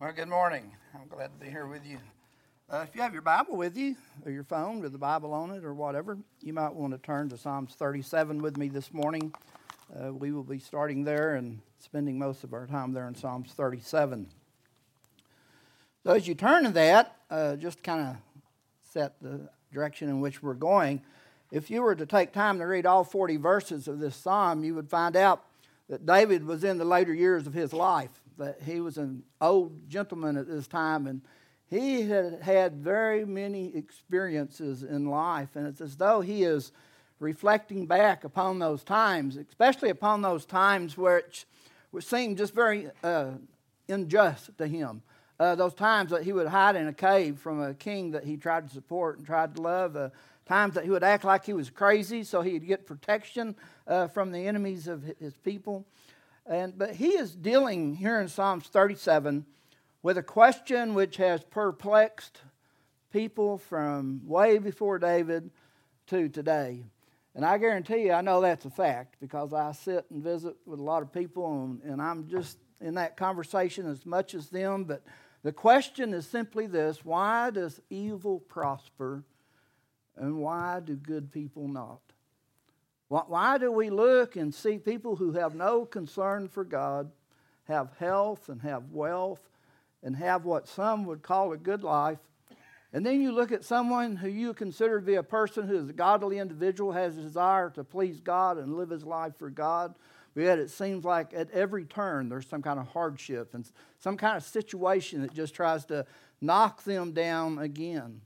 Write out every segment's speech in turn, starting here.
Well, good morning. I'm glad to be here with you. Uh, if you have your Bible with you, or your phone with the Bible on it, or whatever, you might want to turn to Psalms 37 with me this morning. Uh, we will be starting there and spending most of our time there in Psalms 37. So, as you turn to that, uh, just kind of set the direction in which we're going. If you were to take time to read all 40 verses of this psalm, you would find out that David was in the later years of his life that he was an old gentleman at this time and he had had very many experiences in life. And it's as though he is reflecting back upon those times, especially upon those times which, which seemed just very uh, unjust to him. Uh, those times that he would hide in a cave from a king that he tried to support and tried to love. Uh, times that he would act like he was crazy so he'd get protection uh, from the enemies of his people. And, but he is dealing here in Psalms 37 with a question which has perplexed people from way before David to today. And I guarantee you, I know that's a fact because I sit and visit with a lot of people and, and I'm just in that conversation as much as them. But the question is simply this why does evil prosper and why do good people not? Why do we look and see people who have no concern for God, have health and have wealth, and have what some would call a good life? And then you look at someone who you consider to be a person who is a godly individual, has a desire to please God and live his life for God. But yet it seems like at every turn there's some kind of hardship and some kind of situation that just tries to knock them down again.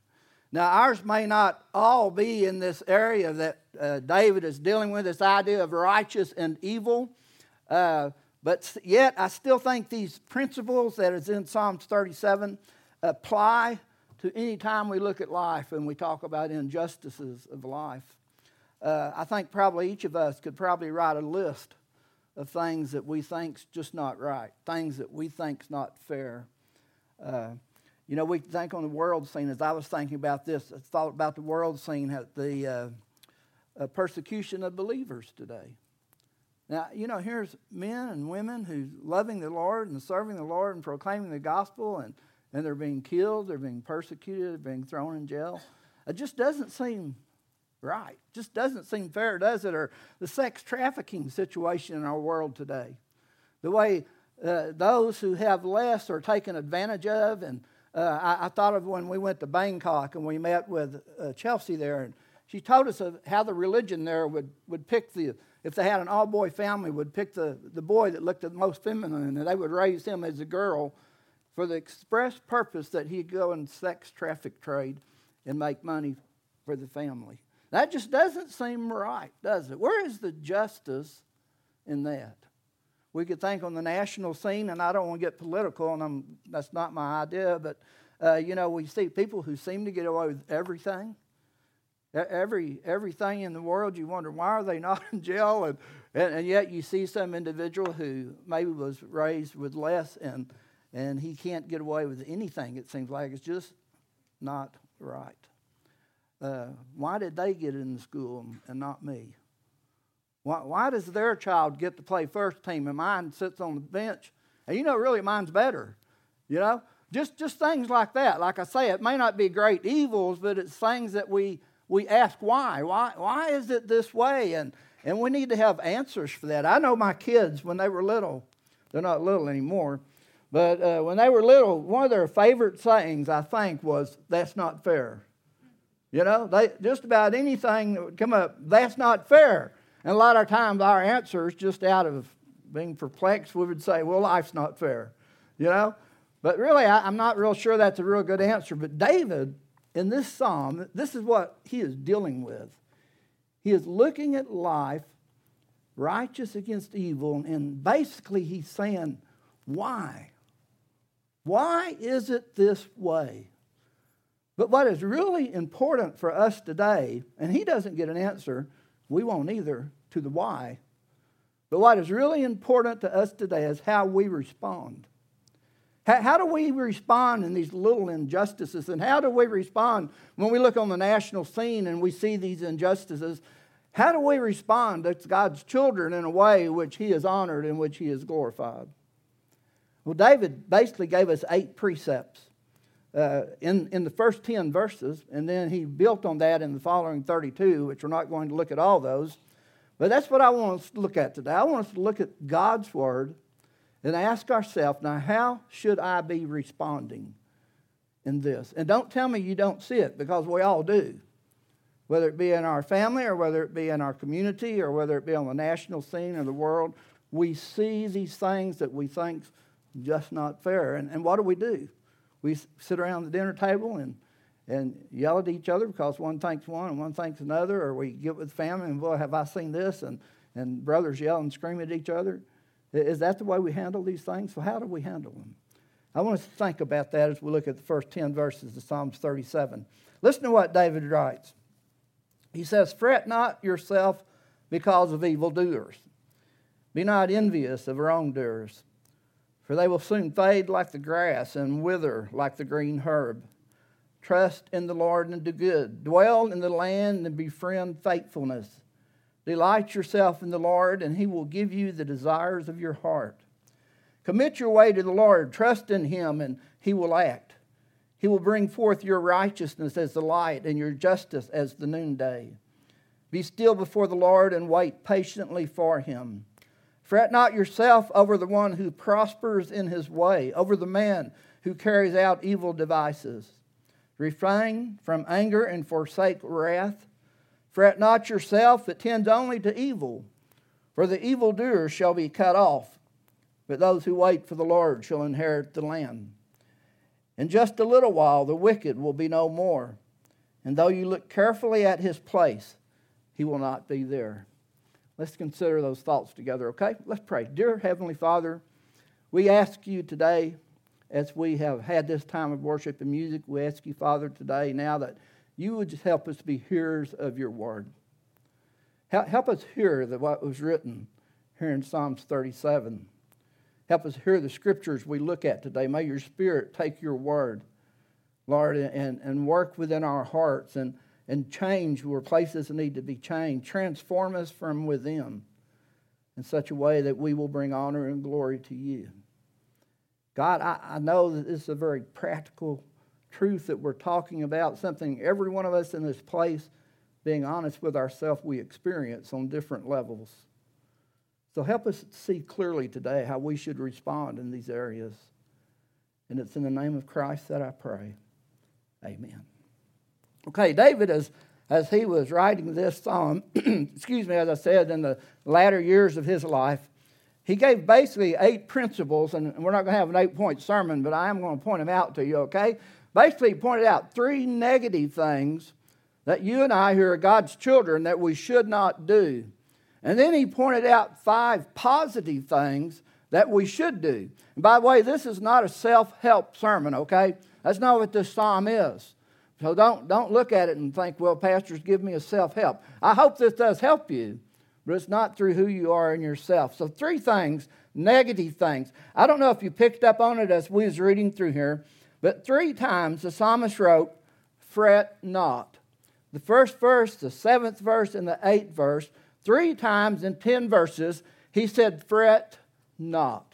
Now, ours may not all be in this area that uh, David is dealing with this idea of righteous and evil. Uh, but yet, I still think these principles that is in Psalms 37 apply to any time we look at life and we talk about injustices of life. Uh, I think probably each of us could probably write a list of things that we think's just not right, things that we think's not fair. Uh, you know, we think on the world scene, as I was thinking about this, I thought about the world scene, the uh, uh, persecution of believers today. Now, you know, here's men and women who loving the Lord and serving the Lord and proclaiming the gospel, and, and they're being killed, they're being persecuted, they're being thrown in jail. It just doesn't seem right. Just doesn't seem fair, does it? Or the sex trafficking situation in our world today. The way uh, those who have less are taken advantage of and uh, I, I, thought of when we went to Bangkok and we met with uh, Chelsea there, and she told us of how the religion there would, would pick the, if they had an all boy family, would pick the, the boy that looked the most feminine, and they would raise him as a girl for the express purpose that he'd go in sex traffic trade and make money for the family. That just doesn't seem right, does it? Where is the justice in that? We could think on the national scene, and I don't want to get political, and I'm, that's not my idea, but uh, you know, we see people who seem to get away with everything. Every everything in the world, you wonder why are they not in jail, and, and, and yet you see some individual who maybe was raised with less, and and he can't get away with anything. It seems like it's just not right. Uh, why did they get in the school and not me? Why, why does their child get to play first team and mine sits on the bench? And you know, really, mine's better. You know, just just things like that. Like I say, it may not be great evils, but it's things that we we ask why. Why why is it this way? And and we need to have answers for that. I know my kids when they were little, they're not little anymore, but uh, when they were little, one of their favorite sayings, I think, was "That's not fair." You know, they just about anything that would come up, "That's not fair." And a lot of times our answers, just out of being perplexed, we would say, well, life's not fair, you know? But really, I, am not real sure that's a real good answer. But David, in this psalm, this is what he is dealing with. He is looking at life, righteous against evil, and basically he's saying, why? Why is it this way? But what is really important for us today, and he doesn't get an answer, we won't either to the why. But what is really important to us today is how we respond. How, how do we respond in these little injustices? And how do we respond when we look on the national scene and we see these injustices? How do we respond to God's children in a way which He is honored and which He is glorified? Well, David basically gave us eight precepts uh, in, in the first 10 verses, and then he built on that in the following 32, which we're not going to look at all those. But that's what I want us to look at today. I want us to look at God's Word and ask ourselves now, how should I be responding in this? And don't tell me you don't see it, because we all do. Whether it be in our family, or whether it be in our community, or whether it be on the national scene or the world, we see these things that we think just not fair. And, and what do we do? We sit around the dinner table and, and yell at each other because one thinks one and one thinks another, or we get with family and, boy, have I seen this? And, and brothers yell and scream at each other. Is that the way we handle these things? So, how do we handle them? I want us to think about that as we look at the first 10 verses of Psalms 37. Listen to what David writes. He says, Fret not yourself because of evildoers. Be not envious of wrongdoers, for they will soon fade like the grass and wither like the green herb. Trust in the Lord and do good. Dwell in the land and befriend faithfulness. Delight yourself in the Lord, and he will give you the desires of your heart. Commit your way to the Lord. Trust in him, and he will act. He will bring forth your righteousness as the light and your justice as the noonday. Be still before the Lord and wait patiently for him. Fret not yourself over the one who prospers in his way, over the man who carries out evil devices. Refrain from anger and forsake wrath. Fret not yourself, it tends only to evil. For the evildoer shall be cut off, but those who wait for the Lord shall inherit the land. In just a little while, the wicked will be no more. And though you look carefully at his place, he will not be there. Let's consider those thoughts together, okay? Let's pray. Dear Heavenly Father, we ask you today, as we have had this time of worship and music, we ask you, Father, today now that you would just help us be hearers of your word. Help us hear what was written here in Psalms 37. Help us hear the scriptures we look at today. May your spirit take your word, Lord, and, and work within our hearts and, and change where places need to be changed. Transform us from within in such a way that we will bring honor and glory to you. God, I, I know that this is a very practical truth that we're talking about, something every one of us in this place, being honest with ourselves, we experience on different levels. So help us see clearly today how we should respond in these areas. And it's in the name of Christ that I pray. Amen. Okay, David, as, as he was writing this psalm, excuse me, as I said, in the latter years of his life, he gave basically eight principles, and we're not going to have an eight point sermon, but I am going to point them out to you, okay? Basically, he pointed out three negative things that you and I, who are God's children, that we should not do. And then he pointed out five positive things that we should do. And by the way, this is not a self help sermon, okay? That's not what this psalm is. So don't, don't look at it and think, well, pastors give me a self help. I hope this does help you, but it's not through who you are in yourself. So, three things, negative things. I don't know if you picked up on it as we was reading through here, but three times the psalmist wrote, fret not. The first verse, the seventh verse, and the eighth verse Three times in 10 verses, he said, fret not.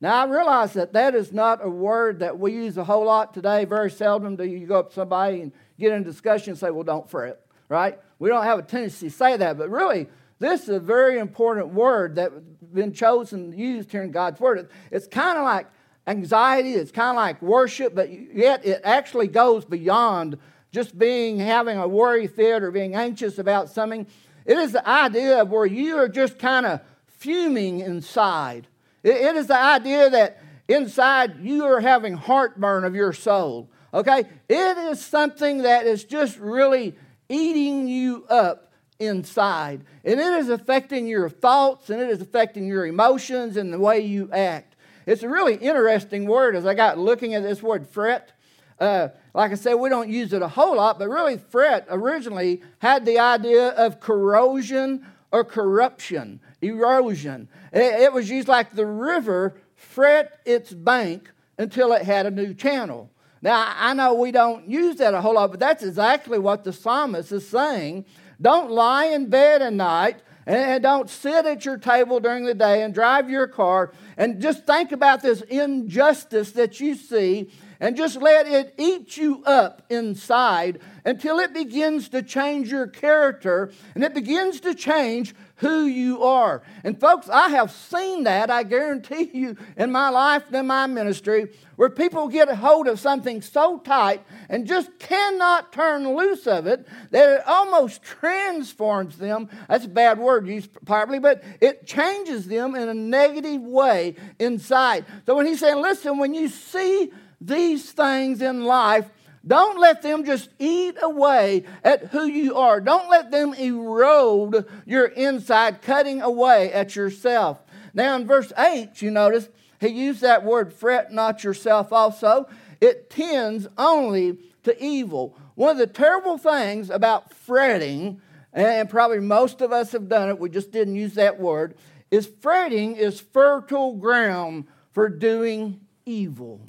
Now, I realize that that is not a word that we use a whole lot today. Very seldom do you go up to somebody and get in a discussion and say, well, don't fret, right? We don't have a tendency to say that, but really, this is a very important word that's been chosen, used here in God's Word. It's kind of like anxiety, it's kind of like worship, but yet it actually goes beyond just being having a worry fit or being anxious about something. It is the idea of where you are just kind of fuming inside. it is the idea that inside you are having heartburn of your soul. Okay? It is something that is just really eating you up inside. And it is affecting your thoughts and it is affecting your emotions and the way you act. It's a really interesting word as I got looking at this word fret. Uh, like I said, we don't use it a whole lot, but really, fret originally had the idea of corrosion or corruption, erosion. It, it was used like the river fret its bank until it had a new channel. Now, I know we don't use that a whole lot, but that's exactly what the psalmist is saying. Don't lie in bed at night And don't sit at your table during the day and drive your car and just think about this injustice that you see and just let it eat you up inside until it begins to change your character and it begins to change who you are. And folks, I have seen that, I guarantee you, in my life and in my ministry, where people get a hold of something so tight and just cannot turn loose of it that it almost transforms them. That's a bad word used probably, but it changes them in a negative way inside. So when he's saying, listen, when you see these things in life, don't let them just eat away at who you are. Don't let them erode your inside, cutting away at yourself. Now, in verse 8, you notice he used that word, fret not yourself also. It tends only to evil. One of the terrible things about fretting, and probably most of us have done it, we just didn't use that word, is fretting is fertile ground for doing evil.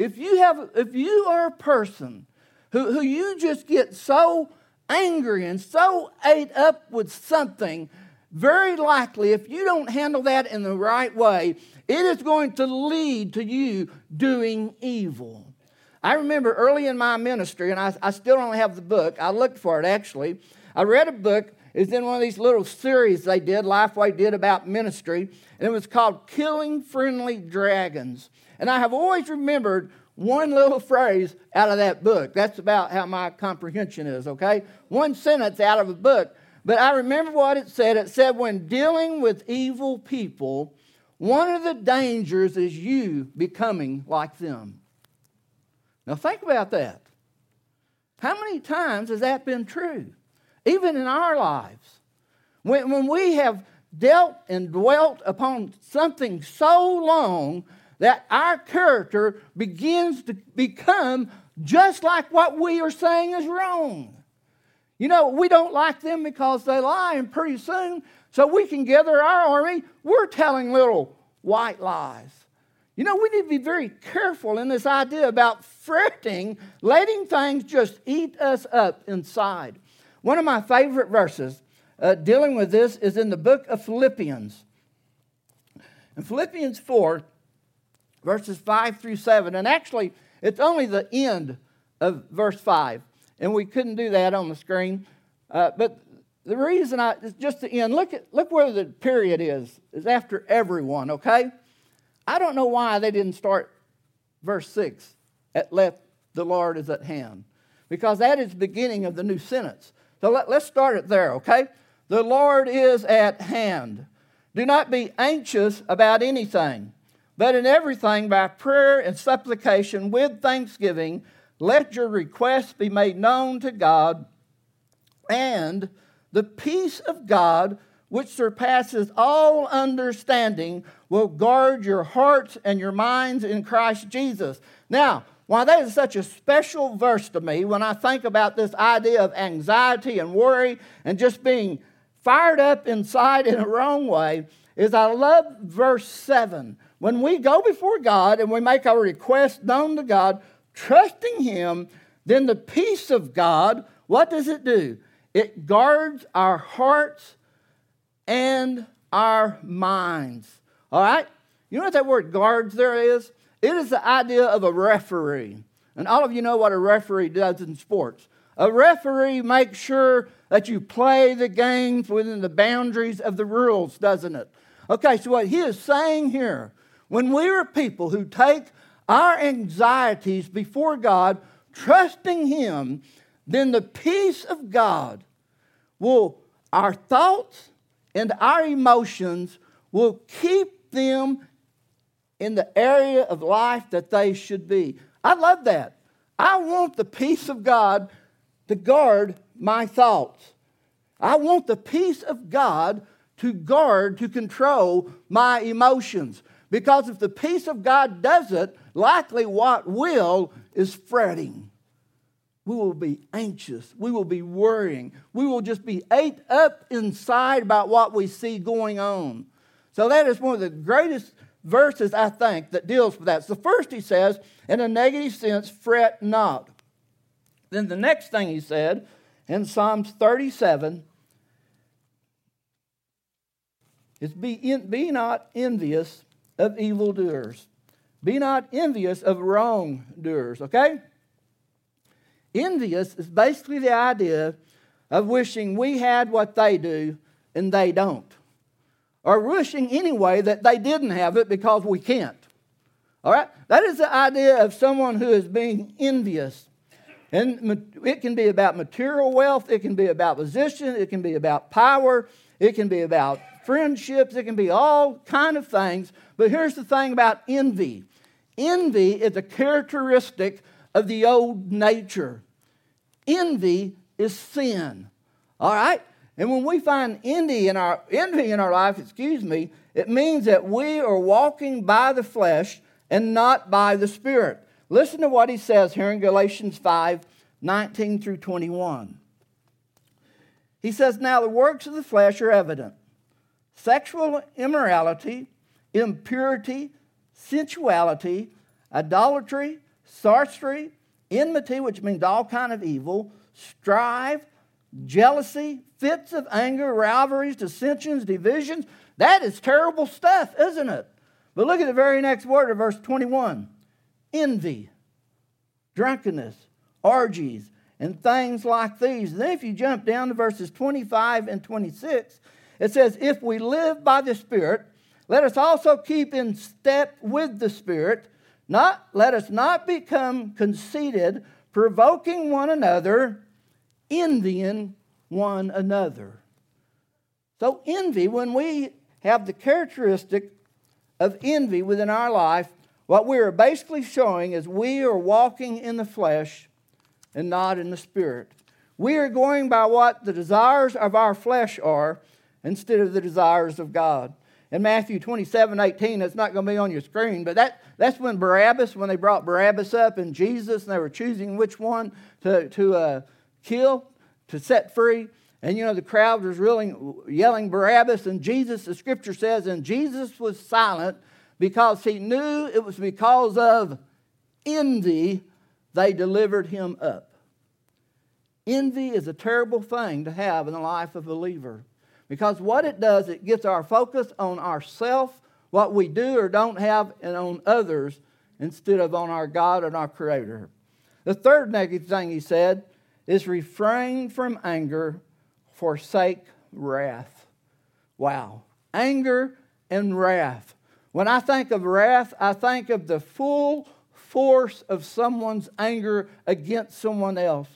If you have if you are a person who, who you just get so angry and so ate up with something, very likely if you don't handle that in the right way, it is going to lead to you doing evil. I remember early in my ministry, and I, I still don't have the book. I looked for it actually. I read a book. It's in one of these little series they did, Lifeway did about ministry, and it was called Killing Friendly Dragons. And I have always remembered one little phrase out of that book. That's about how my comprehension is, okay? One sentence out of a book. But I remember what it said. It said, when dealing with evil people, one of the dangers is you becoming like them. Now, think about that. How many times has that been true? Even in our lives. When, when we have dealt and dwelt upon something so long that our character begins to become just like what we are saying is wrong. You know, we don't like them because they lie, and pretty soon, so we can gather our army, we're telling little white lies. You know, we need to be very careful in this idea about fretting, letting things just eat us up inside. One of my favorite verses uh, dealing with this is in the book of Philippians. In Philippians 4, verses 5 through 7. And actually, it's only the end of verse 5. And we couldn't do that on the screen. Uh, but the reason I, it's just the end, look, at, look where the period is, is after everyone, okay? I don't know why they didn't start verse 6 at let the Lord is at hand. Because that is the beginning of the new sentence. So let, let's start it there, okay? The Lord is at hand. Do not be anxious about anything but in everything, by prayer and supplication with thanksgiving, let your requests be made known to God, and the peace of God, which surpasses all understanding, will guard your hearts and your minds in Christ Jesus. Now, why that is such a special verse to me when I think about this idea of anxiety and worry and just being fired up inside in a wrong way is I love verse 7 when we go before God and we make our request known to God, trusting Him, then the peace of God, what does it do? It guards our hearts and our minds. All right? You know what that word guards there is? It is the idea of a referee. And all of you know what a referee does in sports. A referee makes sure that you play the games within the boundaries of the rules, doesn't it? Okay, so what he is saying here when we are people who take our anxieties before God, trusting Him, then the peace of God will, our thoughts and our emotions will keep them in the area of life that they should be. I love that. I want the peace of God to guard my thoughts. I want the peace of God to guard, to control my emotions. Because if the peace of God does it, likely what will is fretting. We will be anxious. We will be worrying. We will just be ate up inside about what we see going on. So that is one of the greatest verses, I think, that deals with that. So first he says, in a negative sense, fret not. Then the next thing he said in Psalms 37 is be, be not envious of evildoers. Be not envious of wrongdoers, okay? Envious is basically the idea of wishing we had what they do and they don't. Or wishing anyway that they didn't have it because we can't. All right? That is the idea of someone who is being envious. And it can be about material wealth, it can be about position, it can be about power, it can be about friendships, it can be all kind of things. But here's the thing about envy. Envy is a characteristic of the old nature. Envy is sin. All right? And when we find envy in our envy in our life, excuse me, it means that we are walking by the flesh and not by the spirit. Listen to what he says here in Galatians 5 19 through 21. He says, Now the works of the flesh are evident sexual immorality, impurity, sensuality, idolatry, sorcery, enmity, which means all kind of evil, strife, jealousy, fits of anger, rivalries, dissensions, divisions. That is terrible stuff, isn't it? But look at the very next word of verse 21 envy, drunkenness, orgies, and things like these. And then if you jump down to verses 25 and 26, it says, If we live by the Spirit, let us also keep in step with the Spirit. Not, let us not become conceited, provoking one another, envying one another. So, envy, when we have the characteristic of envy within our life, what we are basically showing is we are walking in the flesh and not in the spirit. We are going by what the desires of our flesh are instead of the desires of God. In Matthew 27 18, it's not going to be on your screen, but that, that's when Barabbas, when they brought Barabbas up and Jesus, and they were choosing which one to, to uh, kill, to set free. And you know, the crowd was really yelling Barabbas, and Jesus, the scripture says, and Jesus was silent because he knew it was because of envy they delivered him up. Envy is a terrible thing to have in the life of a believer because what it does, it gets our focus on ourself, what we do or don't have, and on others instead of on our God and our Creator. The third negative thing he said is refrain from anger forsake wrath. Wow. Anger and wrath. When I think of wrath, I think of the full force of someone's anger against someone else.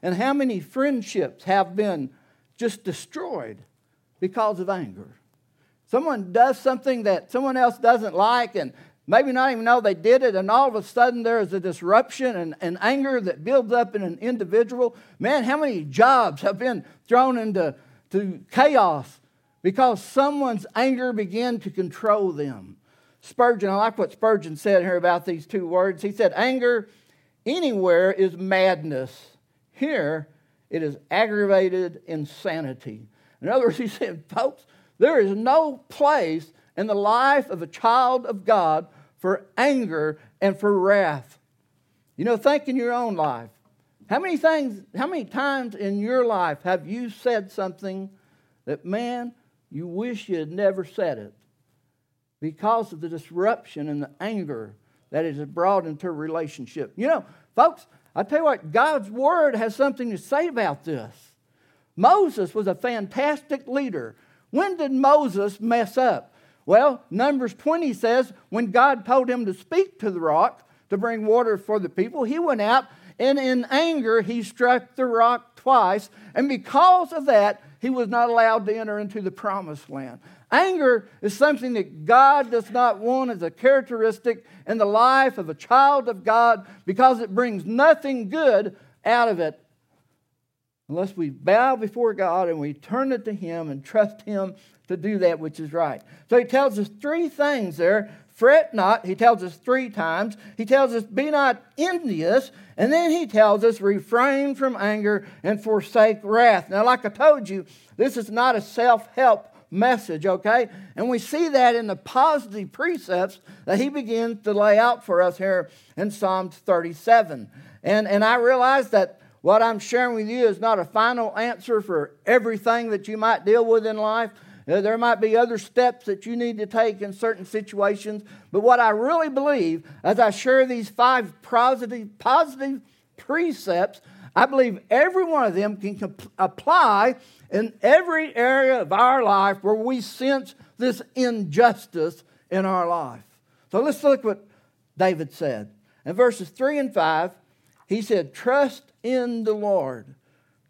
And how many friendships have been just destroyed because of anger? Someone does something that someone else doesn't like, and maybe not even know they did it, and all of a sudden there is a disruption and, and anger that builds up in an individual. Man, how many jobs have been thrown into to chaos because someone's anger began to control them? Spurgeon, I like what Spurgeon said here about these two words. He said, Anger anywhere is madness. Here, it is aggravated insanity. In other words, he said, folks, there is no place in the life of a child of God for anger and for wrath. You know, think in your own life. How many things, how many times in your life have you said something that, man, you wish you had never said it because of the disruption and the anger that it has brought into a relationship? You know, folks, I tell you what, God's Word has something to say about this. Moses was a fantastic leader. When did Moses mess up? Well, Numbers 20 says when God told him to speak to the rock to bring water for the people, he went out and in anger he struck the rock twice. And because of that, he was not allowed to enter into the promised land. Anger is something that God does not want as a characteristic in the life of a child of God because it brings nothing good out of it unless we bow before God and we turn it to Him and trust Him to do that which is right. So he tells us three things there. Fret not, he tells us three times. He tells us, be not envious. And then he tells us, refrain from anger and forsake wrath. Now, like I told you, this is not a self help message, okay? And we see that in the positive precepts that he begins to lay out for us here in Psalms 37. And, and I realize that what I'm sharing with you is not a final answer for everything that you might deal with in life. Uh, there might be other steps that you need to take in certain situations. But what I really believe, as I share these five positive, positive precepts, I believe every one of them can apply in every area of our life where we sense this injustice in our life. So let's look what David said. In verses 3 and 5, he said, Trust in the Lord,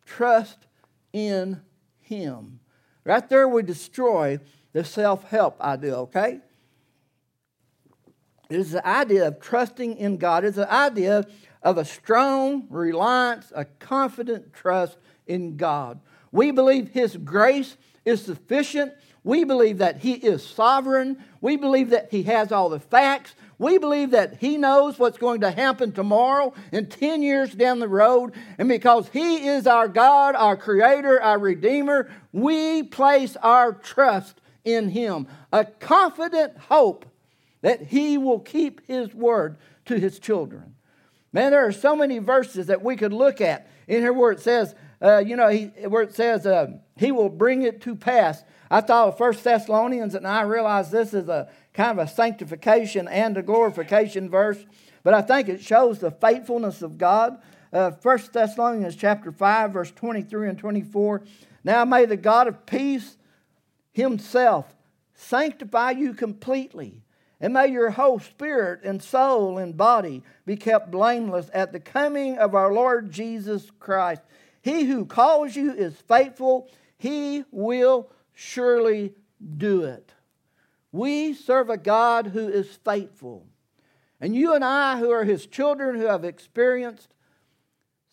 trust in Him. Right there, we destroy the self help idea, okay? It is the idea of trusting in God. It's the idea of a strong reliance, a confident trust in God. We believe His grace is sufficient. We believe that He is sovereign. We believe that He has all the facts. We believe that He knows what's going to happen tomorrow and 10 years down the road. And because He is our God, our Creator, our Redeemer, we place our trust in Him. A confident hope that He will keep His word to His children. Man, there are so many verses that we could look at in here where it says, uh, you know, he, where it says, uh, He will bring it to pass. I thought of First Thessalonians, and I realized this is a kind of a sanctification and a glorification verse, but I think it shows the faithfulness of God. Uh, 1 Thessalonians chapter 5, verse 23 and 24. Now may the God of peace himself sanctify you completely, and may your whole spirit and soul and body be kept blameless at the coming of our Lord Jesus Christ. He who calls you is faithful, he will surely do it. We serve a God who is faithful. And you and I, who are his children, who have experienced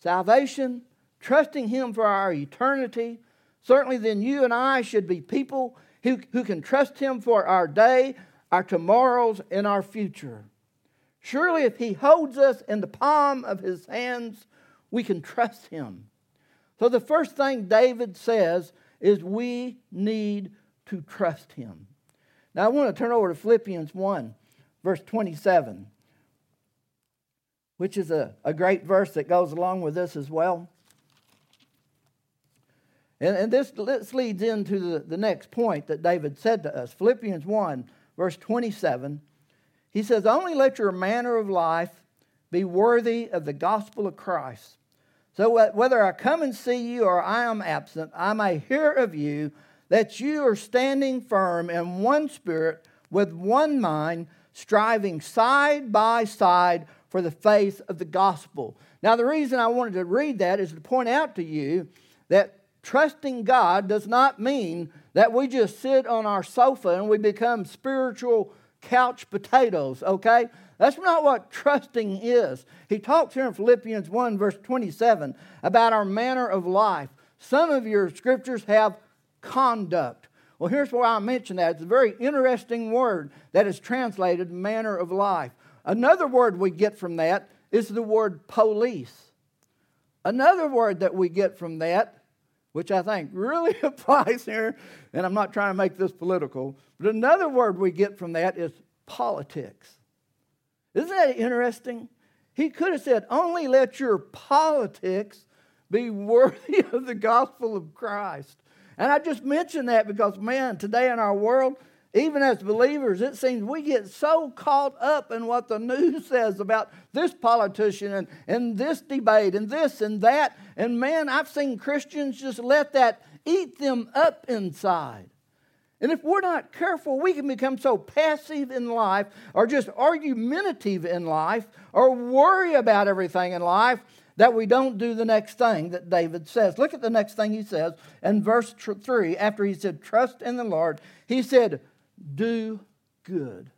salvation, trusting him for our eternity, certainly then you and I should be people who, who can trust him for our day, our tomorrows, and our future. Surely, if he holds us in the palm of his hands, we can trust him. So, the first thing David says is we need to trust him. Now I want to turn over to Philippians 1, verse 27, which is a, a great verse that goes along with this as well. And, and this, this leads into the, the next point that David said to us. Philippians 1, verse 27, he says, Only let your manner of life be worthy of the gospel of Christ. So whether I come and see you or I am absent, I may hear of you that you are standing firm in one spirit with one mind, striving side by side for the faith of the gospel. Now, the reason I wanted to read that is to point out to you that trusting God does not mean that we just sit on our sofa and we become spiritual couch potatoes, okay? That's not what trusting is. He talks here in Philippians 1, verse 27, about our manner of life. Some of your scriptures have conduct. Well, here's why I mention that. It's a very interesting word that is translated manner of life. Another word we get from that is the word police. Another word that we get from that, which I think really applies here, and I'm not trying to make this political, but another word we get from that is politics. Isn't that interesting? He could have said, only let your politics be worthy of the gospel of Christ. And I just mention that because, man, today in our world, even as believers, it seems we get so caught up in what the news says about this politician and, and this debate and this and that. And man, I've seen Christians just let that eat them up inside. And if we're not careful, we can become so passive in life or just argumentative in life or worry about everything in life that we don't do the next thing that David says. Look at the next thing he says in verse 3 after he said, Trust in the Lord. He said, Do good.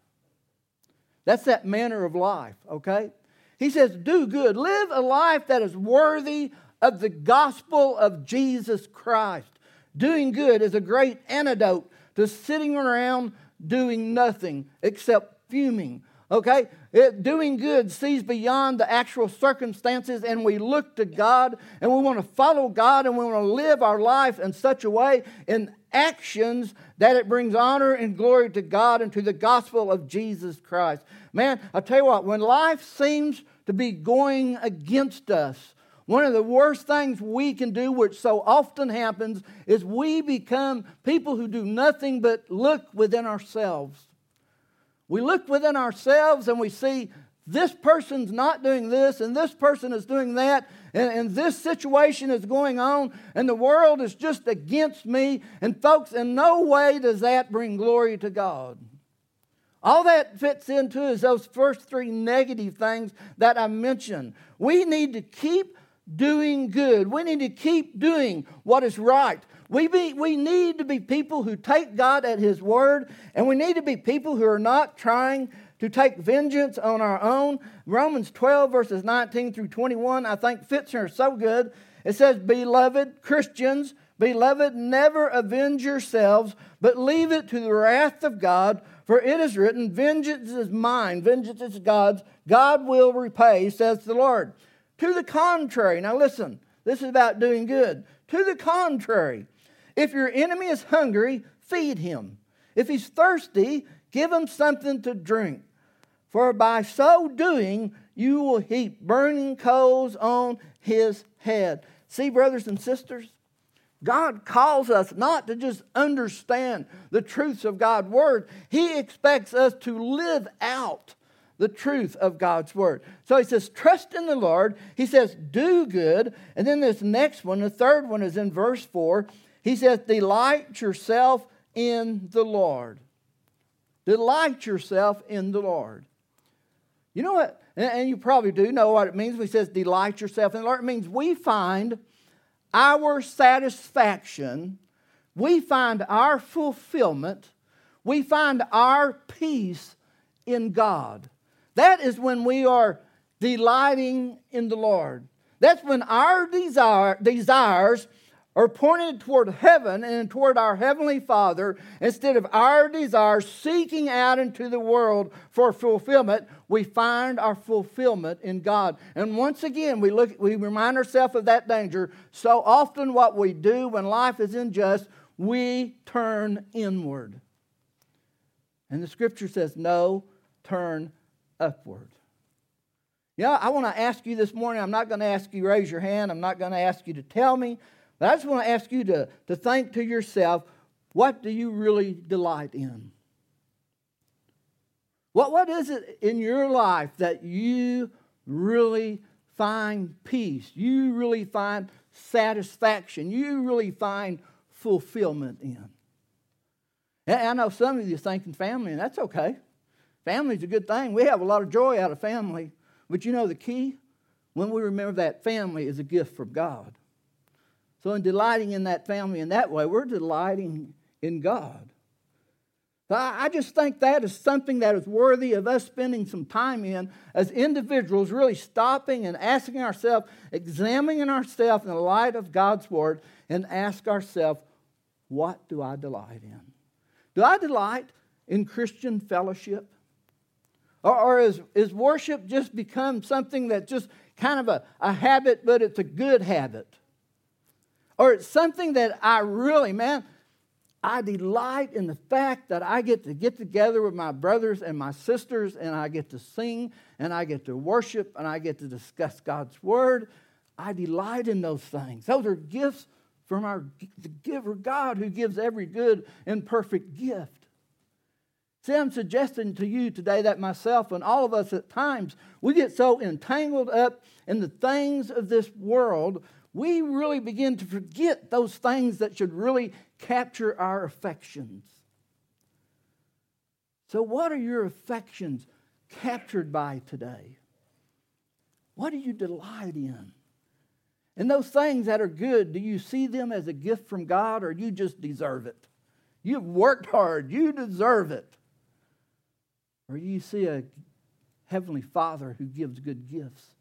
That's that manner of life, okay? He says, Do good. Live a life that is worthy of the gospel of Jesus Christ. Doing good is a great antidote to sitting around doing nothing except fuming Okay? It, doing good sees beyond the actual circumstances, and we look to God, and we want to follow God, and we want to live our life in such a way in actions that it brings honor and glory to God and to the gospel of Jesus Christ. Man, I tell you what, when life seems to be going against us, One of the worst things we can do, which so often happens, is we become people who do nothing but look within ourselves. We look within ourselves and we see this person's not doing this and this person is doing that and, and, this situation is going on and the world is just against me. And folks, in no way does that bring glory to God. All that fits into is those first three negative things that I mentioned. We need to keep doing good. We need to keep doing what is right. We, be, we need to be people who take God at His word, and we need to be people who are not trying to take vengeance on our own. Romans 12, verses 19 through 21, I think fits here so good. It says, Beloved Christians, beloved, never avenge yourselves, but leave it to the wrath of God. For it is written, Vengeance is mine, vengeance is God's. God will repay, says the Lord. To the contrary, now listen, this is about doing good. To the contrary, if your enemy is hungry, feed him. If he's thirsty, give him something to drink. For by so doing, you will heap burning coals on his head. See, brothers and sisters, God calls us not to just understand the truths of God's word, He expects us to live out the truth of God's word. So He says, trust in the Lord. He says, do good. And then this next one, the third one is in verse 4. He says, delight yourself in the Lord. Delight yourself in the Lord. You know what? And you probably do know what it means when he says delight yourself in the Lord. It means we find our satisfaction, we find our fulfillment, we find our peace in God. That is when we are delighting in the Lord. That's when our desire, desires are pointed toward heaven and toward our Heavenly Father instead of our desires seeking out into the world for fulfillment. We find our fulfillment in God. And once again, we, look, we remind ourselves of that danger. So often, what we do when life is unjust, we turn inward. And the scripture says, no, turn upward. Yeah, I want to ask you this morning. I'm not going to ask you raise your hand. I'm not going to ask you to tell me. But I just want to ask you to, to think to yourself what do you really delight in? What, what is it in your life that you really find peace? You really find satisfaction? You really find fulfillment in? And I know some of you are thinking family, and that's okay. Family's a good thing. We have a lot of joy out of family. But you know the key? When we remember that family is a gift from God. So, in delighting in that family in that way, we're delighting in God. So I just think that is something that is worthy of us spending some time in as individuals, really stopping and asking ourselves, examining ourselves in the light of God's Word, and ask ourselves, what do I delight in? Do I delight in Christian fellowship? Or, or is, is worship just become something that's just kind of a, a habit, but it's a good habit? Or it's something that I really, man, I delight in the fact that I get to get together with my brothers and my sisters and I get to sing and I get to worship and I get to discuss God's word. I delight in those things. Those are gifts from our the giver God who gives every good and perfect gift. See, I'm suggesting to you today that myself and all of us at times, we get so entangled up in the things of this world, we really begin to forget those things that should really capture our affections. So, what are your affections captured by today? What do you delight in? And those things that are good, do you see them as a gift from God or you just deserve it? You've worked hard, you deserve it. Or you see a heavenly Father who gives good gifts.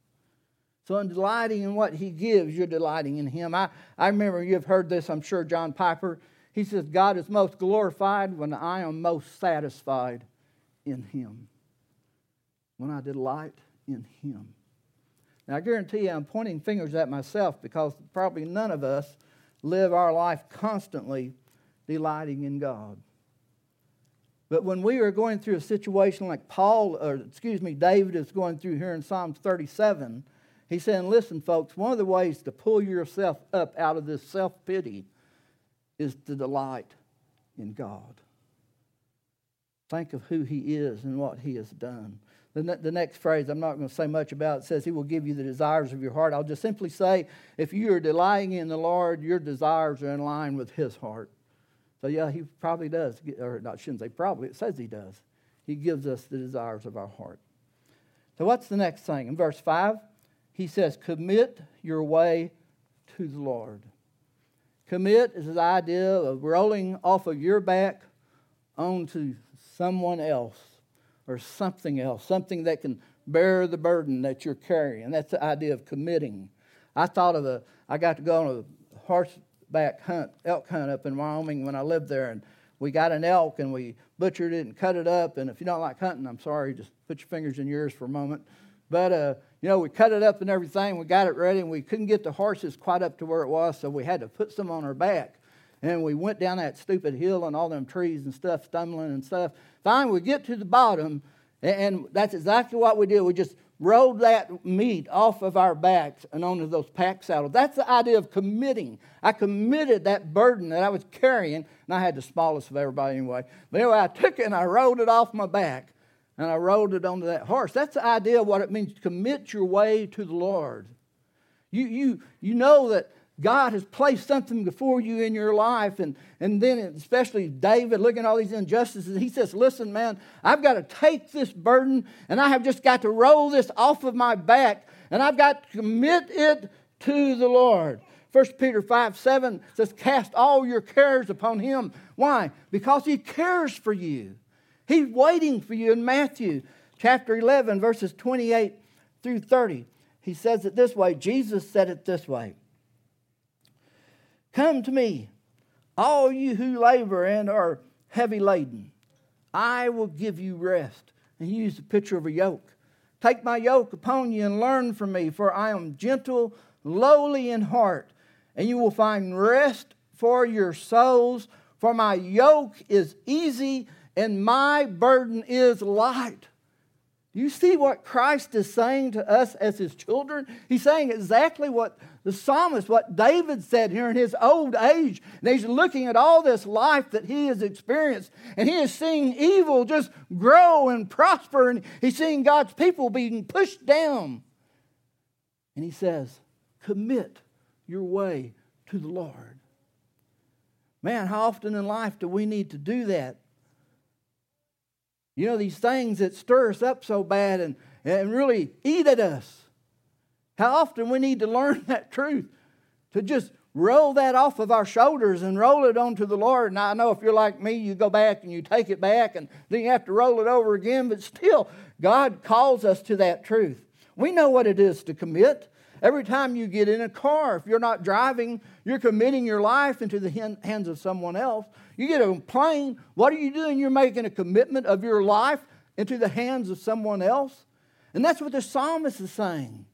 So, in delighting in what He gives, you're delighting in Him. I, I remember you've heard this, I'm sure, John Piper. He says, God is most glorified when I am most satisfied in Him. When I delight in Him. Now, I guarantee you, I'm pointing fingers at myself because probably none of us live our life constantly delighting in God. But when we are going through a situation like Paul, or excuse me, David is going through here in Psalms 37, He's saying, listen, folks, one of the ways to pull yourself up out of this self pity is to delight in God. Think of who He is and what He has done. The, ne- the next phrase, I'm not going to say much about, it says, He will give you the desires of your heart. I'll just simply say, if you are delighting in the Lord, your desires are in line with His heart. So, yeah, He probably does, or not, shouldn't say probably, it says He does. He gives us the desires of our heart. So, what's the next thing? In verse 5, He says, Commit your way to the Lord. Commit is the idea of rolling off of your back onto someone else or something else, something that can bear the burden that you're carrying. That's the idea of committing. I thought of a, I got to go on a horseback hunt, elk hunt up in Wyoming when I lived there, and we got an elk and we butchered it and cut it up. And if you don't like hunting, I'm sorry, just put your fingers in yours for a moment. But, uh, you know, we cut it up and everything. We got it ready, and we couldn't get the horses quite up to where it was, so we had to put some on our back. And we went down that stupid hill and all them trees and stuff, stumbling and stuff. Finally, we get to the bottom, and that's exactly what we did. We just rolled that meat off of our backs and onto those pack saddles. That's the idea of committing. I committed that burden that I was carrying, and I had the smallest of everybody anyway. But anyway, I took it and I rolled it off my back, and I rolled it onto that horse. That's the idea of what it means to commit your way to the Lord. You, you, you know that God has placed something before you in your life, and, and then especially David looking at all these injustices, he says, Listen, man, I've got to take this burden and I have just got to roll this off of my back and I've got to commit it to the Lord. 1 Peter 5 7 says, Cast all your cares upon him. Why? Because he cares for you. He's waiting for you in Matthew chapter 11, verses 28 through 30. He says it this way Jesus said it this way. Come to me, all you who labor and are heavy laden. I will give you rest. And he used a picture of a yoke. Take my yoke upon you and learn from me, for I am gentle, lowly in heart, and you will find rest for your souls. For my yoke is easy and my burden is light. You see what Christ is saying to us as his children? He's saying exactly what the psalmist, what David said here in his old age. And he's looking at all this life that he has experienced, and he is seeing evil just grow and prosper, and he's seeing God's people being pushed down. And he says, Commit your way to the Lord. Man, how often in life do we need to do that? You know, these things that stir us up so bad and, and really eat at us. How often we need to learn that truth to just roll that off of our shoulders and roll it onto the Lord. Now, I know if you're like me, you go back and you take it back and then you have to roll it over again, but still, God calls us to that truth. We know what it is to commit. Every time you get in a car, if you're not driving, you're committing your life into the hands of someone else. You get on a plane, what are you doing? You're making a commitment of your life into the hands of someone else. And that's what the psalmist is saying.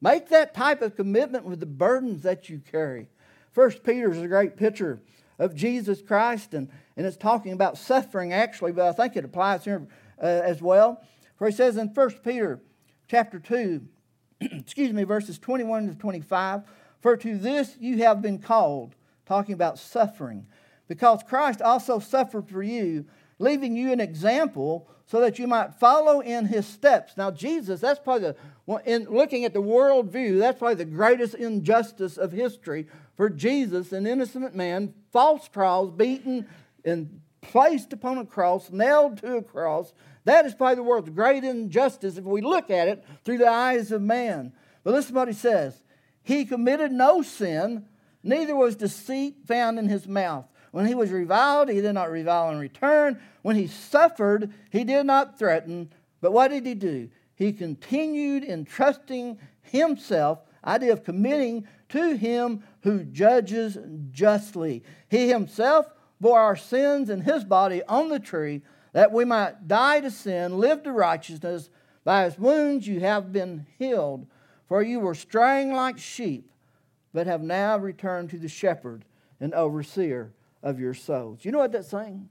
Make that type of commitment with the burdens that you carry. First Peter is a great picture of Jesus Christ, and, and it's talking about suffering actually, but I think it applies here uh, as well. For he says in First Peter chapter 2, excuse me, verses 21 to 25, For to this you have been called, talking about suffering, because Christ also suffered for you, leaving you an example so that you might follow in his steps. Now, Jesus, that's probably the, in looking at the world view, that's probably the greatest injustice of history for Jesus, an innocent man, false trials, beaten and placed upon a cross, nailed to a cross. That is probably the world's great injustice if we look at it through the eyes of man. But listen to what he says He committed no sin, neither was deceit found in his mouth. When he was reviled, he did not revile in return. When he suffered, he did not threaten. But what did he do? He continued entrusting himself, idea of committing to him who judges justly. He himself bore our sins in his body on the tree, that we might die to sin, live to righteousness. By his wounds you have been healed. For you were straying like sheep, but have now returned to the shepherd and overseer of your souls. You know what that's saying?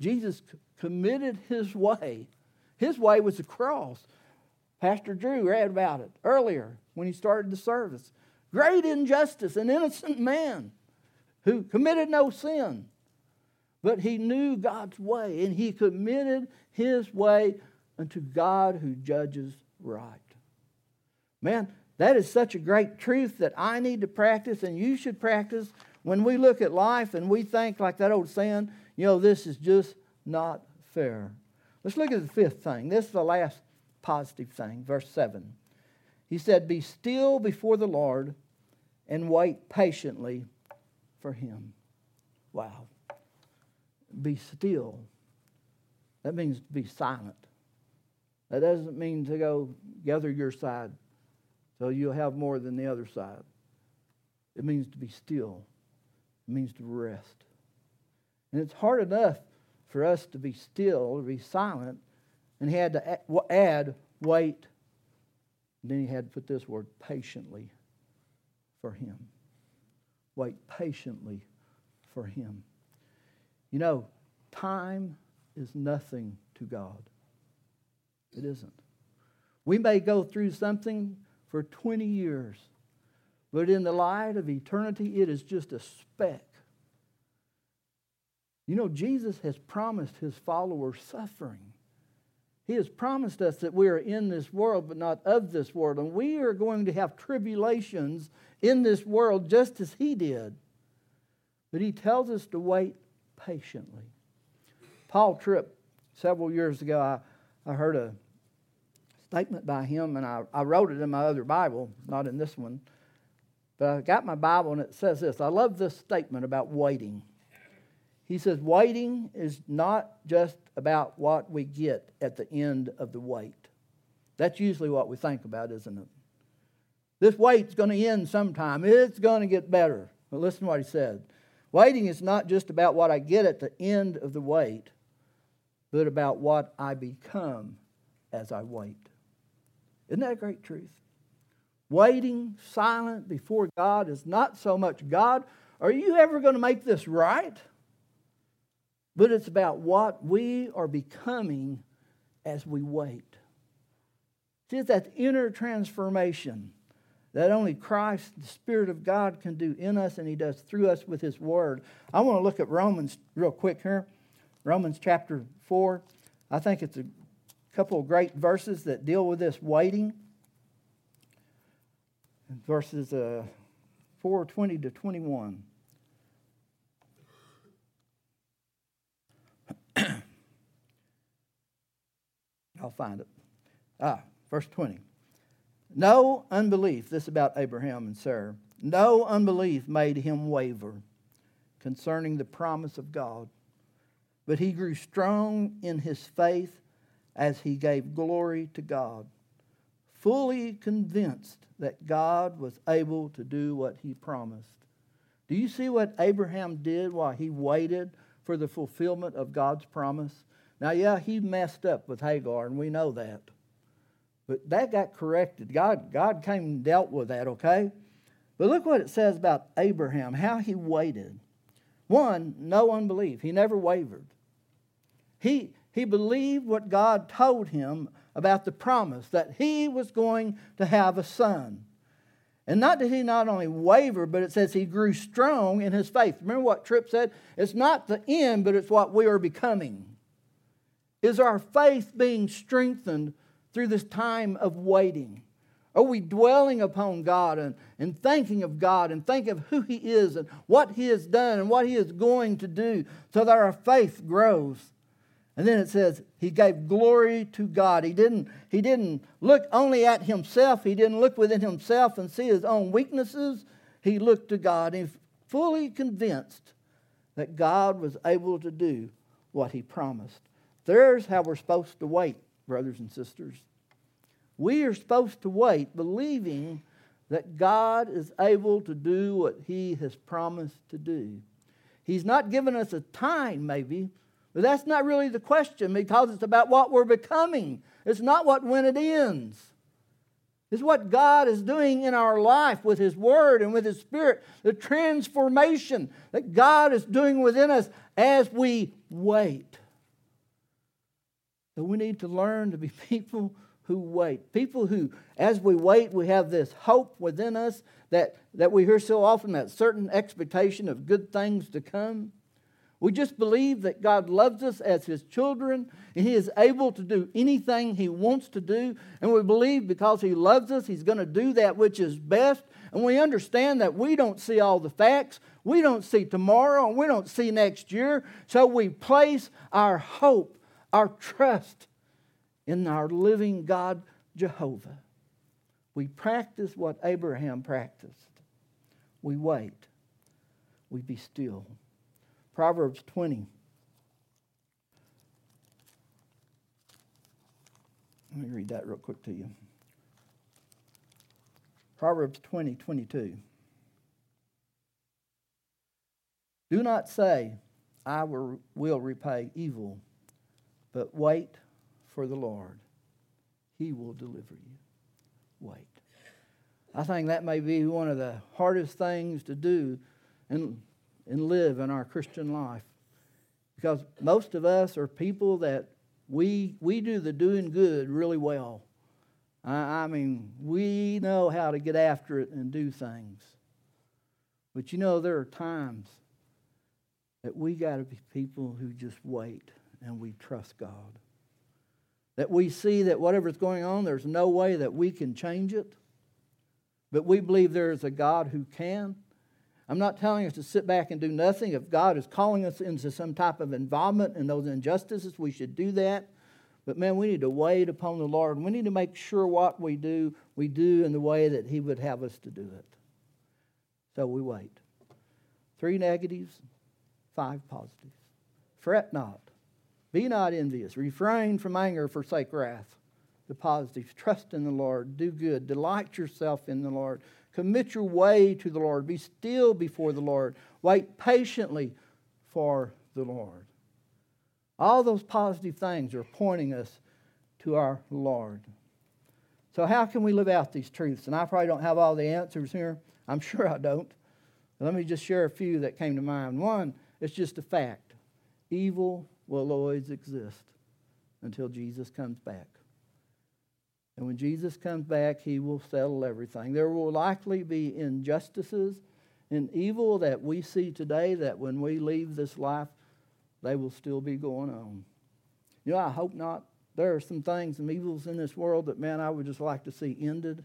Jesus committed his way. His way was the cross. Pastor Drew read about it earlier when he started the service. Great injustice, an innocent man who committed no sin, but he knew God's way and he committed his way unto God who judges right. Man, that is such a great truth that I need to practice and you should practice when we look at life and we think, like that old saying, you know, this is just not fair. Let's look at the fifth thing. This is the last positive thing, verse 7. He said, Be still before the Lord and wait patiently for him. Wow. Be still. That means to be silent. That doesn't mean to go gather your side so you'll have more than the other side. It means to be still, it means to rest. And it's hard enough for us to be still, to be silent, and he had to add wait. And then he had to put this word patiently for him. Wait patiently for him. You know, time is nothing to God. It isn't. We may go through something for 20 years. But in the light of eternity, it is just a speck. You know, Jesus has promised his followers suffering. He has promised us that we are in this world, but not of this world. And we are going to have tribulations in this world just as he did. But he tells us to wait patiently. Paul Tripp, several years ago, I, I heard a statement by him, and I, I wrote it in my other Bible, not in this one. But I got my Bible, and it says this I love this statement about waiting. He says, Waiting is not just about what we get at the end of the wait. That's usually what we think about, isn't it? This wait's going to end sometime. It's going to get better. But listen to what he said. Waiting is not just about what I get at the end of the wait, but about what I become as I wait. Isn't that a great truth? Waiting silent before God is not so much God, are you ever going to make this right? But it's about what we are becoming as we wait. See, it's that inner transformation that only Christ, the Spirit of God, can do in us and He does through us with His Word. I want to look at Romans real quick here. Romans chapter 4. I think it's a couple of great verses that deal with this waiting. Verses uh, 4 20 to 21. I'll find it. Ah, verse 20. No unbelief, this about Abraham and Sarah, no unbelief made him waver concerning the promise of God, but he grew strong in his faith as he gave glory to God, fully convinced that God was able to do what he promised. Do you see what Abraham did while he waited for the fulfillment of God's promise? Now, yeah, he messed up with Hagar, and we know that. But that got corrected. God, God came and dealt with that, okay? But look what it says about Abraham, how he waited. One, no unbelief. He never wavered. He, he believed what God told him about the promise that he was going to have a son. And not did he not only waver, but it says he grew strong in his faith. Remember what Tripp said? It's not the end, but it's what we are becoming. Is our faith being strengthened through this time of waiting? Are we dwelling upon God and, and thinking of God and thinking of who He is and what He has done and what He is going to do so that our faith grows? And then it says he gave glory to God. He didn't, he didn't look only at himself, he didn't look within himself and see his own weaknesses. He looked to God and fully convinced that God was able to do what he promised. There's how we're supposed to wait, brothers and sisters. We are supposed to wait believing that God is able to do what he has promised to do. He's not given us a time, maybe, but that's not really the question because it's about what we're becoming. It's not what when it ends. It's what God is doing in our life with His Word and with His Spirit, the transformation that God is doing within us as we wait. So we need to learn to be people who wait. People who, as we wait, we have this hope within us that, that we hear so often that certain expectation of good things to come. We just believe that God loves us as His children and He is able to do anything He wants to do. And we believe because He loves us, He's going to do that which is best. And we understand that we don't see all the facts, we don't see tomorrow, and we don't see next year. So we place our hope, our trust in our living God, Jehovah. We practice what Abraham practiced. We wait. We be still. Proverbs 20. Let me read that real quick to you. Proverbs 20, 22. Do not say, I will repay evil, but wait for the Lord. He will deliver you. Wait. I think that may be one of the hardest things to do and, and live in our Christian life. Because most of us are people that we, we do the doing good really well. I, I mean, we know how to get after it and do things. But you know, there are times that we got to be people who just wait and we trust God that we see that whatever's going on, there's no way that we can change it. But we believe there is a God who can. I'm not telling us to sit back and do nothing. If God is calling us into some type of involvement in those injustices, we should do that. But man, we need to wait upon the Lord. We need to make sure what we do, we do in the way that He would have us to do it. So we wait. Three negatives, five positives. Fret not. Be not envious. Refrain from anger, forsake wrath. The positives. Trust in the Lord. Do good. Delight yourself in the Lord. Commit your way to the Lord. Be still before the Lord. Wait patiently for the Lord. All those positive things are pointing us to our Lord. So, how can we live out these truths? And I probably don't have all the answers here. I'm sure I don't. Let me just share a few that came to mind. One, it's just a fact evil will always exist until Jesus comes back. And when Jesus comes back, he will settle everything. There will likely be injustices and evil that we see today that when we leave this life, they will still be going on. You know, I hope not. There are some things, some evils in this world that, man, I would just like to see ended.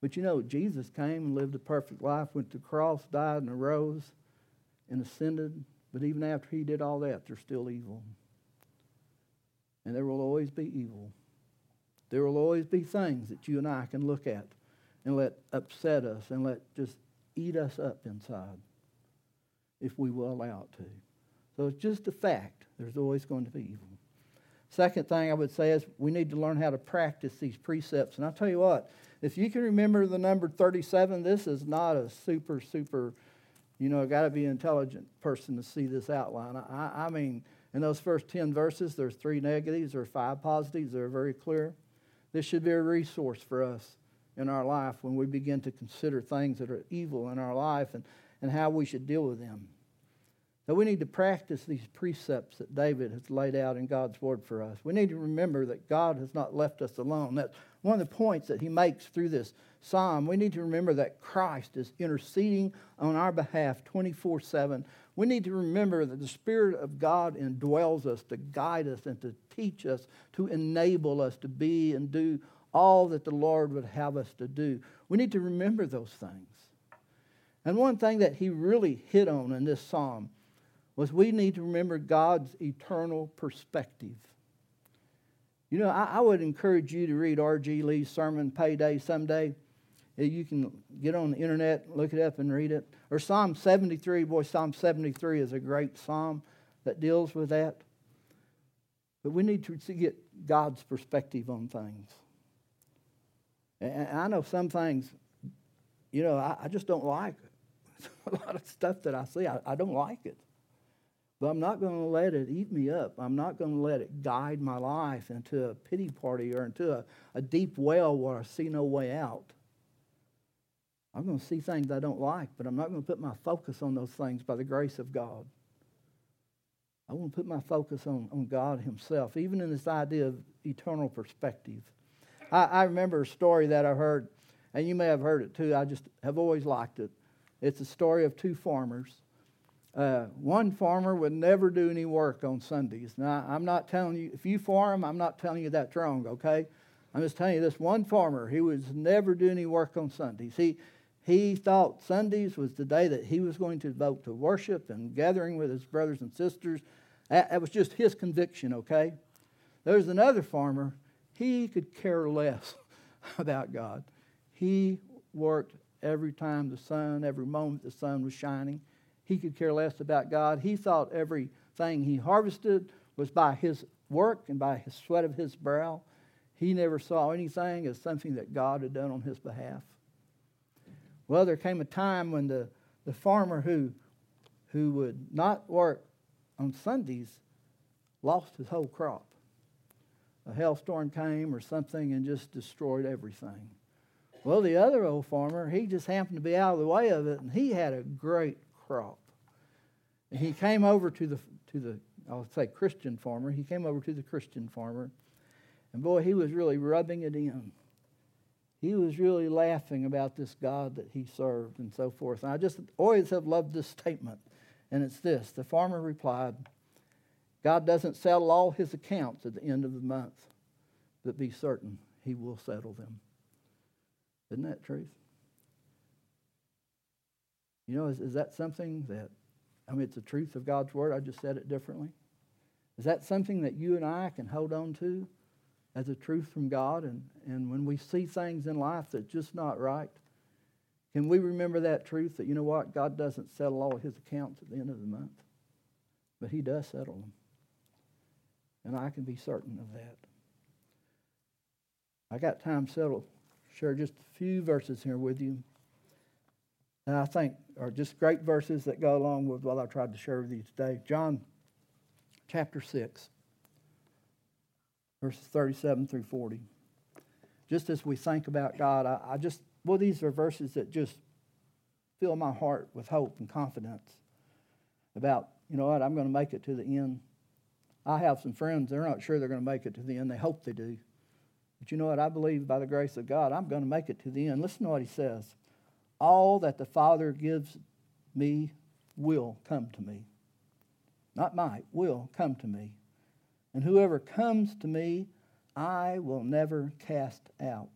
But you know, Jesus came and lived a perfect life, went to the cross, died, and arose, and ascended but even after he did all that, there's still evil. And there will always be evil. There will always be things that you and I can look at and let upset us and let just eat us up inside if we will allow it to. So it's just a fact. There's always going to be evil. Second thing I would say is we need to learn how to practice these precepts. And I'll tell you what, if you can remember the number 37, this is not a super, super you know, got to be an intelligent person to see this outline. I, I mean, in those first 10 verses, there's three negatives or five positives. They're very clear. This should be a resource for us in our life when we begin to consider things that are evil in our life and, and how we should deal with them. So we need to practice these precepts that David has laid out in God's Word for us. We need to remember that God has not left us alone. That's one of the points that he makes through this psalm. We need to remember that Christ is interceding on our behalf 24 7. We need to remember that the Spirit of God indwells us to guide us and to teach us, to enable us to be and do all that the Lord would have us to do. We need to remember those things. And one thing that he really hit on in this psalm was we need to remember God's eternal perspective. You know, I, I would encourage you to read R.G. Lee's sermon, Payday, someday. You can get on the internet, look it up, and read it. Or Psalm 73. Boy, Psalm 73 is a great psalm that deals with that. But we need to get God's perspective on things. And I know some things, you know, I, I just don't like a lot of stuff that I see. I, I don't like it. But I'm not going to let it eat me up. I'm not going to let it guide my life into a pity party or into a, a deep well where I see no way out. I'm going to see things I don't like, but I'm not going to put my focus on those things by the grace of God. I want to put my focus on, on God Himself, even in this idea of eternal perspective. I, I remember a story that I heard, and you may have heard it too. I just have always liked it. It's a story of two farmers. Uh, one farmer would never do any work on Sundays. Now, I'm not telling you, if you farm, I'm not telling you that's wrong, okay? I'm just telling you this one farmer, he was never do any work on Sundays. He, he thought Sundays was the day that he was going to devote to worship and gathering with his brothers and sisters. That, that was just his conviction, okay? There's another farmer, he could care less about God. He worked every time the sun, every moment the sun was shining. He could care less about God. He thought everything he harvested was by his work and by his sweat of his brow. He never saw anything as something that God had done on his behalf. Well, there came a time when the, the farmer who, who would not work on Sundays lost his whole crop. A hailstorm came or something and just destroyed everything. Well, the other old farmer, he just happened to be out of the way of it, and he had a great crop. And he came over to the to the I'll say Christian farmer. He came over to the Christian farmer, and boy, he was really rubbing it in. He was really laughing about this God that he served and so forth. And I just always have loved this statement, and it's this: the farmer replied, "God doesn't settle all His accounts at the end of the month, but be certain He will settle them." Isn't that truth? You know, is, is that something that, I mean, it's the truth of God's Word. I just said it differently. Is that something that you and I can hold on to as a truth from God? And, and when we see things in life that's just not right, can we remember that truth that, you know what, God doesn't settle all his accounts at the end of the month, but he does settle them. And I can be certain of that. I got time settled. Share just a few verses here with you. And I think are just great verses that go along with what I tried to share with you today. John chapter 6, verses 37 through 40. Just as we think about God, I, I just, well, these are verses that just fill my heart with hope and confidence about, you know what, I'm going to make it to the end. I have some friends, they're not sure they're going to make it to the end. They hope they do. But you know what? I believe by the grace of God, I'm going to make it to the end. Listen to what he says. All that the Father gives me will come to me. Not might, will come to me. And whoever comes to me, I will never cast out.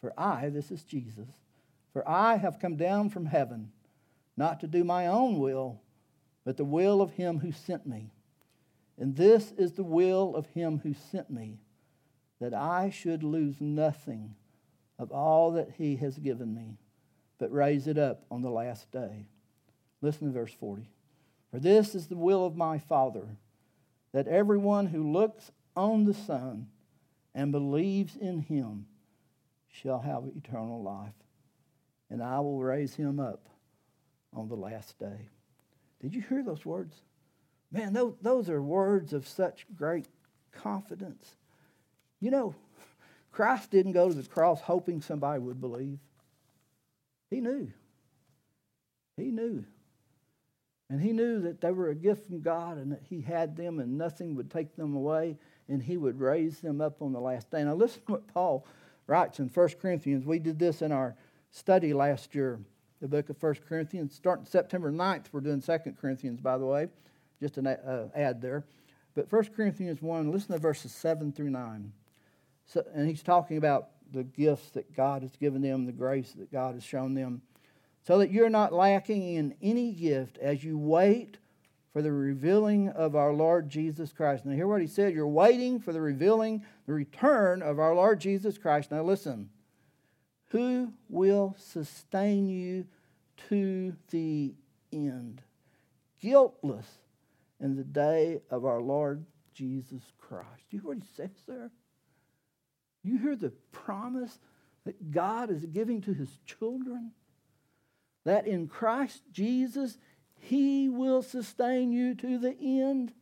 For I, this is Jesus, for I have come down from heaven, not to do my own will, but the will of him who sent me. And this is the will of him who sent me, that I should lose nothing of all that he has given me but raise it up on the last day. Listen to verse 40. For this is the will of my Father, that everyone who looks on the Son and believes in him shall have eternal life, and I will raise him up on the last day. Did you hear those words? Man, those, are words of such great confidence. You know, Christ didn't go to the cross hoping somebody would believe. He knew. He knew. And he knew that they were a gift from God and that he had them and nothing would take them away and he would raise them up on the last day. Now, listen to what Paul writes in 1 Corinthians. We did this in our study last year, the book of 1 Corinthians. Starting September 9th, we're doing 2 Corinthians, by the way, just an uh, ad there. But 1 Corinthians 1, listen to verses 7 through 9. So, and he's talking about the gifts that God has given them, the grace that God has shown them, so that you're not lacking in any gift as you wait for the revealing of our Lord Jesus Christ. Now, hear what he said. You're waiting for the revealing, the return of our Lord Jesus Christ. Now, listen. Who will sustain you to the end? Guiltless in the day of our Lord Jesus Christ. Do you hear what he says there? You hear the promise that God is giving to his children? That in Christ Jesus, he will sustain you to the end.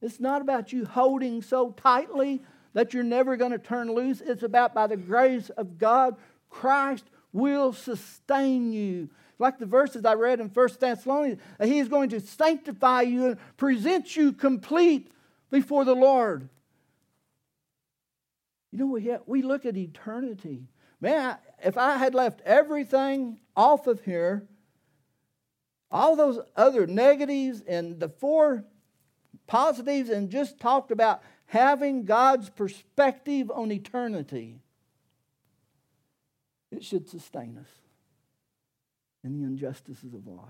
It's not about you holding so tightly that you're never going to turn loose. It's about by the grace of God, Christ will sustain you. Like the verses I read in 1 Thessalonians, that he is going to sanctify you and present you complete before the Lord. You know, we, we look at eternity. Man, if I had left everything off of here, all those other negatives and the four positives, and just talked about having God's perspective on eternity, it should sustain us in the injustices of life.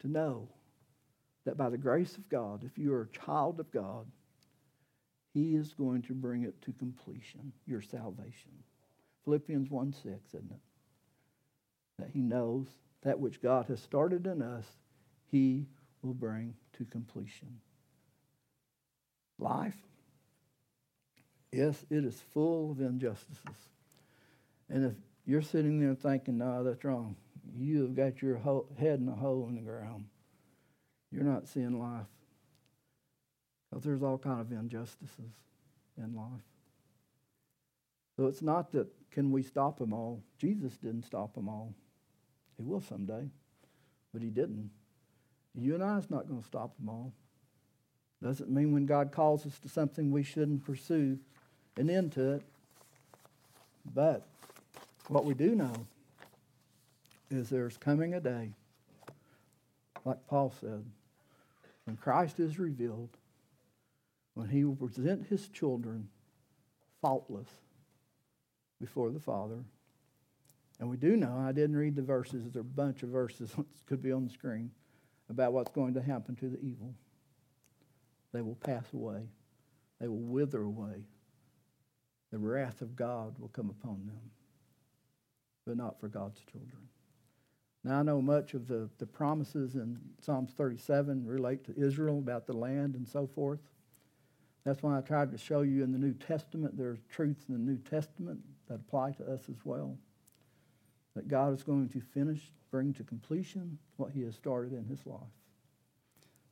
To know that by the grace of God, if you are a child of God, He is going to bring it to completion, your salvation. Philippians 1 6, isn't it? That He knows that which God has started in us, He will bring to completion. Life, yes, it is full of injustices. And if you're sitting there thinking, no, that's wrong, you have got your head in a hole in the ground. You're not seeing life. Because there's all kind of injustices in life. So it's not that can we stop them all. Jesus didn't stop them all. He will someday, but he didn't. You and I is not going to stop them all. Doesn't mean when God calls us to something we shouldn't pursue an end to it. But what we do know is there's coming a day, like Paul said, when Christ is revealed, when he will present his children faultless before the Father. And we do know, I didn't read the verses, there's a bunch of verses, could be on the screen, about what's going to happen to the evil. They will pass away, they will wither away. The wrath of God will come upon them, but not for God's children. Now, I know much of the, the promises in Psalms 37 relate to Israel about the land and so forth. That's why I tried to show you in the New Testament there are truths in the New Testament that apply to us as well. That God is going to finish, bring to completion what he has started in his life.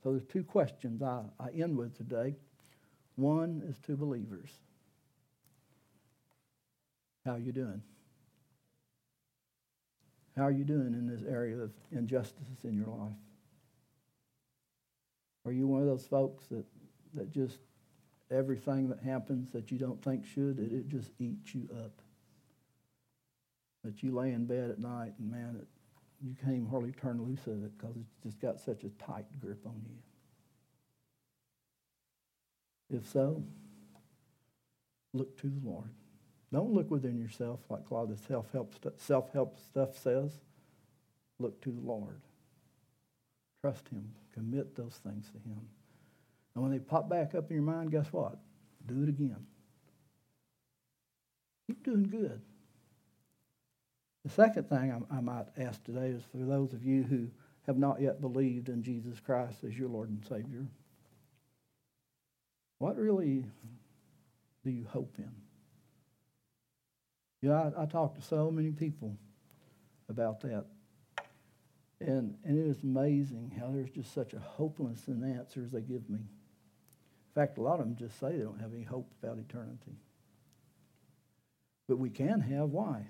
So there's two questions I, I end with today. One is to believers. How are you doing? How are you doing in this area of injustices in your life? Are you one of those folks that, that just everything that happens that you don't think should, it, it just eats you up? That you lay in bed at night and man, it, you can't hardly turn loose of it because it's just got such a tight grip on you. If so, look to the Lord. Don't look within yourself like a lot of the self-help, self-help stuff says. Look to the Lord. Trust Him. Commit those things to Him. And when they pop back up in your mind, guess what? Do it again. Keep doing good. The second thing I, I might ask today is for those of you who have not yet believed in Jesus Christ as your Lord and Savior. What really do you hope in? Yeah, I, I talk to so many people about that. And, and it is amazing how there's just such a hopelessness in the answers they give me. In fact, a lot of them just say they don't have any hope about eternity. But we can have. Why?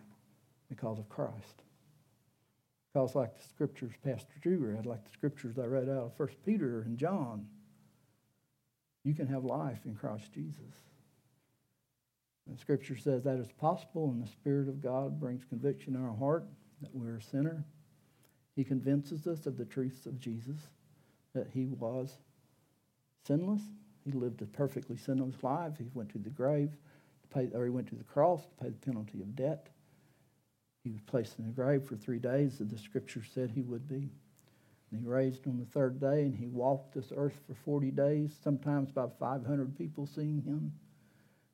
Because of Christ. Because, like the scriptures Pastor Drew read, like the scriptures I read out of 1 Peter and John, you can have life in Christ Jesus. And Scripture says that is possible, and the Spirit of God brings conviction in our heart that we're a sinner. He convinces us of the truths of Jesus, that he was sinless. He lived a perfectly sinless life. He went to the grave, to pay, or he went to the cross to pay the penalty of debt. He was placed in the grave for three days, as the Scripture said he would be. And he raised on the third day, and he walked this earth for 40 days, sometimes about 500 people seeing him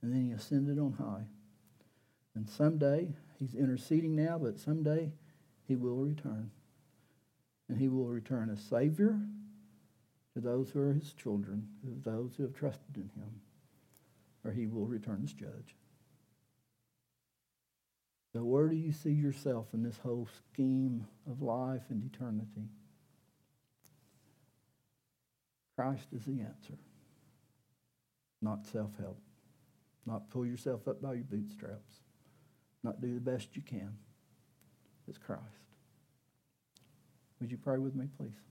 and then he ascended on high. And someday, he's interceding now, but someday he will return. And he will return as Savior to those who are his children, to those who have trusted in him, or he will return as judge. So, where do you see yourself in this whole scheme of life and eternity? Christ is the answer, not self help. Not pull yourself up by your bootstraps. Not do the best you can. It's Christ. Would you pray with me, please?